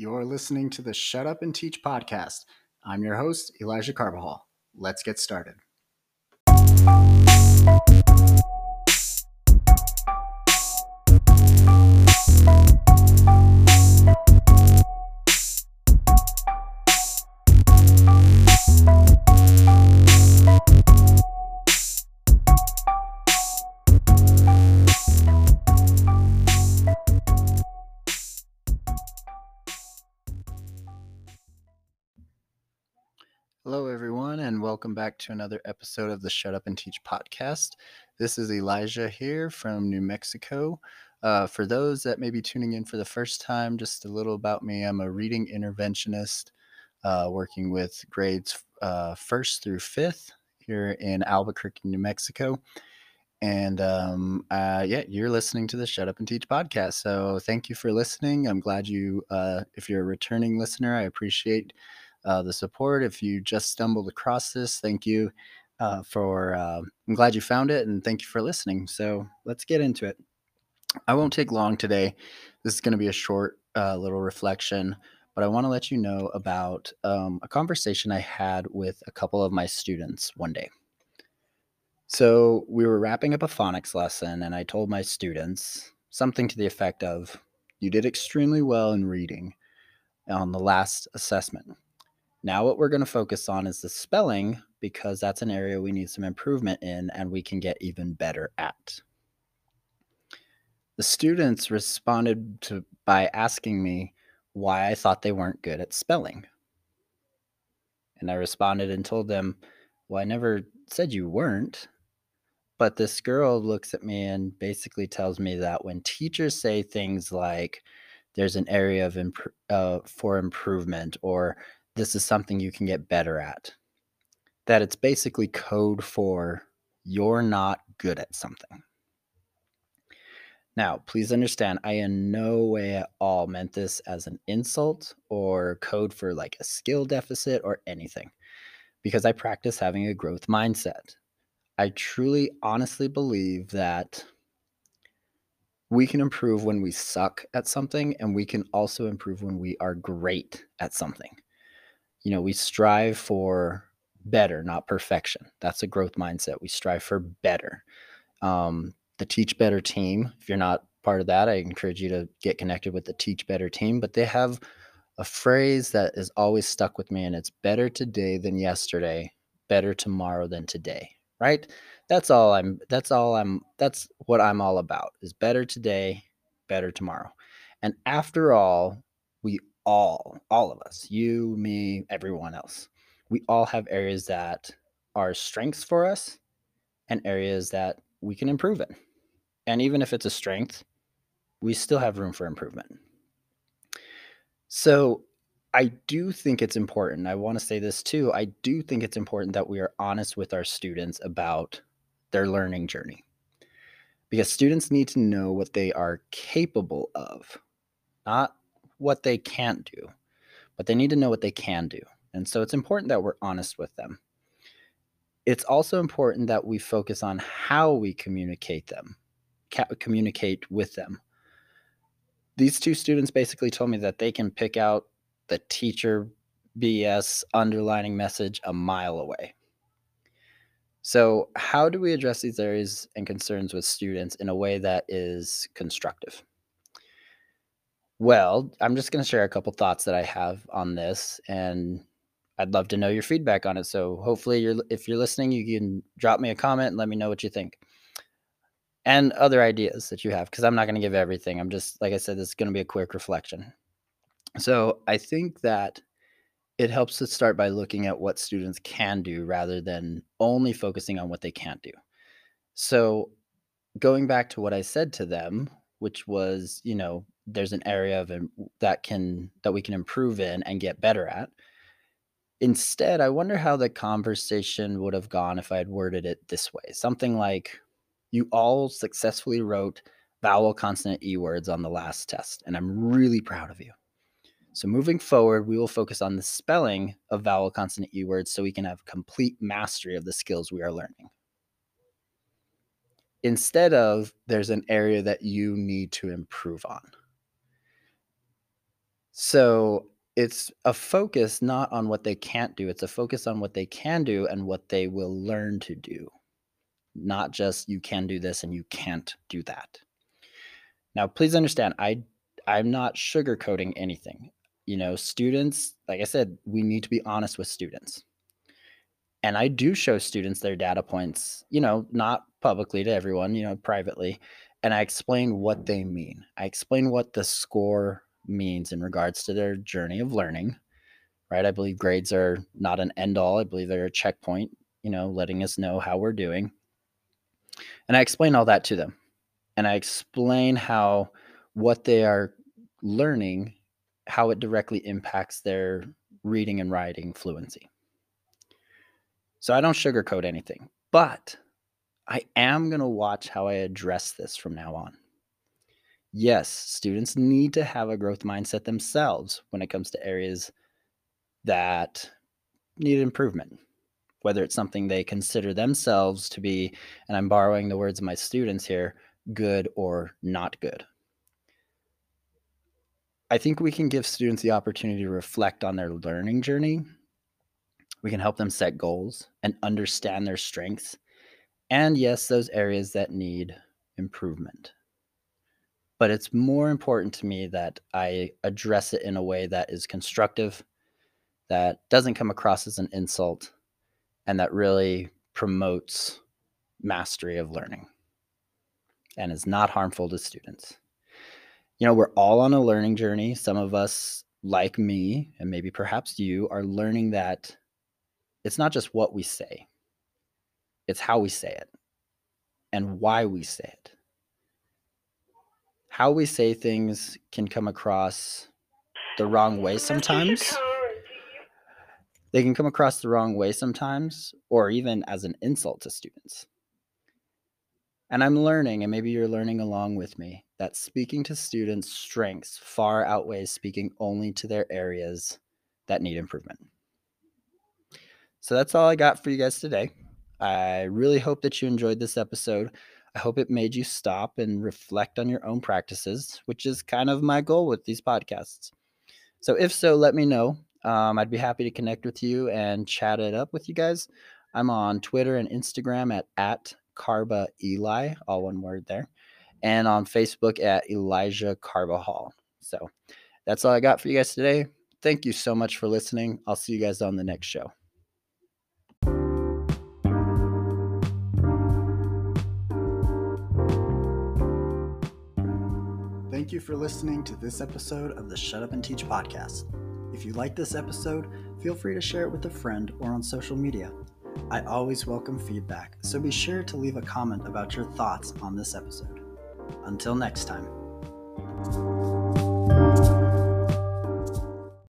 You're listening to the Shut Up and Teach podcast. I'm your host, Elijah Carbajal. Let's get started. Hello, everyone, and welcome back to another episode of the Shut Up and Teach podcast. This is Elijah here from New Mexico. Uh, for those that may be tuning in for the first time, just a little about me. I'm a reading interventionist uh, working with grades uh, first through fifth here in Albuquerque, New Mexico. And um, uh, yeah, you're listening to the Shut Up and Teach podcast. So thank you for listening. I'm glad you, uh, if you're a returning listener, I appreciate uh, the support. If you just stumbled across this, thank you uh, for. Uh, I'm glad you found it, and thank you for listening. So let's get into it. I won't take long today. This is going to be a short uh, little reflection, but I want to let you know about um, a conversation I had with a couple of my students one day. So we were wrapping up a phonics lesson, and I told my students something to the effect of, "You did extremely well in reading." on the last assessment. Now, what we're going to focus on is the spelling because that's an area we need some improvement in and we can get even better at. The students responded to by asking me why I thought they weren't good at spelling. And I responded and told them, Well, I never said you weren't. But this girl looks at me and basically tells me that when teachers say things like, there's an area of imp- uh, for improvement or this is something you can get better at. That it's basically code for you're not good at something. Now, please understand, I in no way at all meant this as an insult or code for like a skill deficit or anything, because I practice having a growth mindset. I truly, honestly believe that we can improve when we suck at something, and we can also improve when we are great at something you know, we strive for better, not perfection. That's a growth mindset. We strive for better. Um, the Teach Better team, if you're not part of that, I encourage you to get connected with the Teach Better team. But they have a phrase that is always stuck with me, and it's better today than yesterday, better tomorrow than today. Right? That's all I'm that's all I'm that's what I'm all about is better today, better tomorrow. And after all, we all, all of us, you, me, everyone else, we all have areas that are strengths for us and areas that we can improve in. And even if it's a strength, we still have room for improvement. So I do think it's important. I want to say this too. I do think it's important that we are honest with our students about their learning journey because students need to know what they are capable of, not what they can't do, but they need to know what they can do. And so it's important that we're honest with them. It's also important that we focus on how we communicate them, communicate with them. These two students basically told me that they can pick out the teacher BS underlining message a mile away. So, how do we address these areas and concerns with students in a way that is constructive? Well, I'm just going to share a couple thoughts that I have on this, and I'd love to know your feedback on it. So hopefully, you're if you're listening, you can drop me a comment and let me know what you think, and other ideas that you have. Because I'm not going to give everything. I'm just like I said, this is going to be a quick reflection. So I think that it helps to start by looking at what students can do rather than only focusing on what they can't do. So going back to what I said to them, which was, you know, there's an area of that can that we can improve in and get better at. Instead, I wonder how the conversation would have gone if I had worded it this way. Something like you all successfully wrote vowel consonant e words on the last test and I'm really proud of you. So moving forward, we will focus on the spelling of vowel consonant e words so we can have complete mastery of the skills we are learning instead of there's an area that you need to improve on. So it's a focus not on what they can't do, it's a focus on what they can do and what they will learn to do. Not just you can do this and you can't do that. Now, please understand, I I'm not sugarcoating anything. You know, students, like I said, we need to be honest with students. And I do show students their data points, you know, not publicly to everyone, you know, privately. And I explain what they mean. I explain what the score means in regards to their journey of learning, right? I believe grades are not an end all. I believe they're a checkpoint, you know, letting us know how we're doing. And I explain all that to them. And I explain how what they are learning, how it directly impacts their reading and writing fluency. So I don't sugarcoat anything, but I am going to watch how I address this from now on. Yes, students need to have a growth mindset themselves when it comes to areas that need improvement, whether it's something they consider themselves to be, and I'm borrowing the words of my students here, good or not good. I think we can give students the opportunity to reflect on their learning journey. We can help them set goals and understand their strengths. And yes, those areas that need improvement. But it's more important to me that I address it in a way that is constructive, that doesn't come across as an insult, and that really promotes mastery of learning and is not harmful to students you know, we're all on a learning journey. Some of us, like me, and maybe perhaps you, are learning that it's not just what we say, it's how we say it and why we say it. How we say things can come across the wrong way sometimes. They can come across the wrong way sometimes, or even as an insult to students. And I'm learning, and maybe you're learning along with me, that speaking to students' strengths far outweighs speaking only to their areas that need improvement. So that's all I got for you guys today. I really hope that you enjoyed this episode. I hope it made you stop and reflect on your own practices, which is kind of my goal with these podcasts. So, if so, let me know. Um, I'd be happy to connect with you and chat it up with you guys. I'm on Twitter and Instagram at, at Carba Eli, all one word there, and on Facebook at Elijah Carbajal. So that's all I got for you guys today. Thank you so much for listening. I'll see you guys on the next show. Thank you for listening to this episode of the Shut Up and Teach podcast. If you like this episode, feel free to share it with a friend or on social media. I always welcome feedback, so be sure to leave a comment about your thoughts on this episode. Until next time.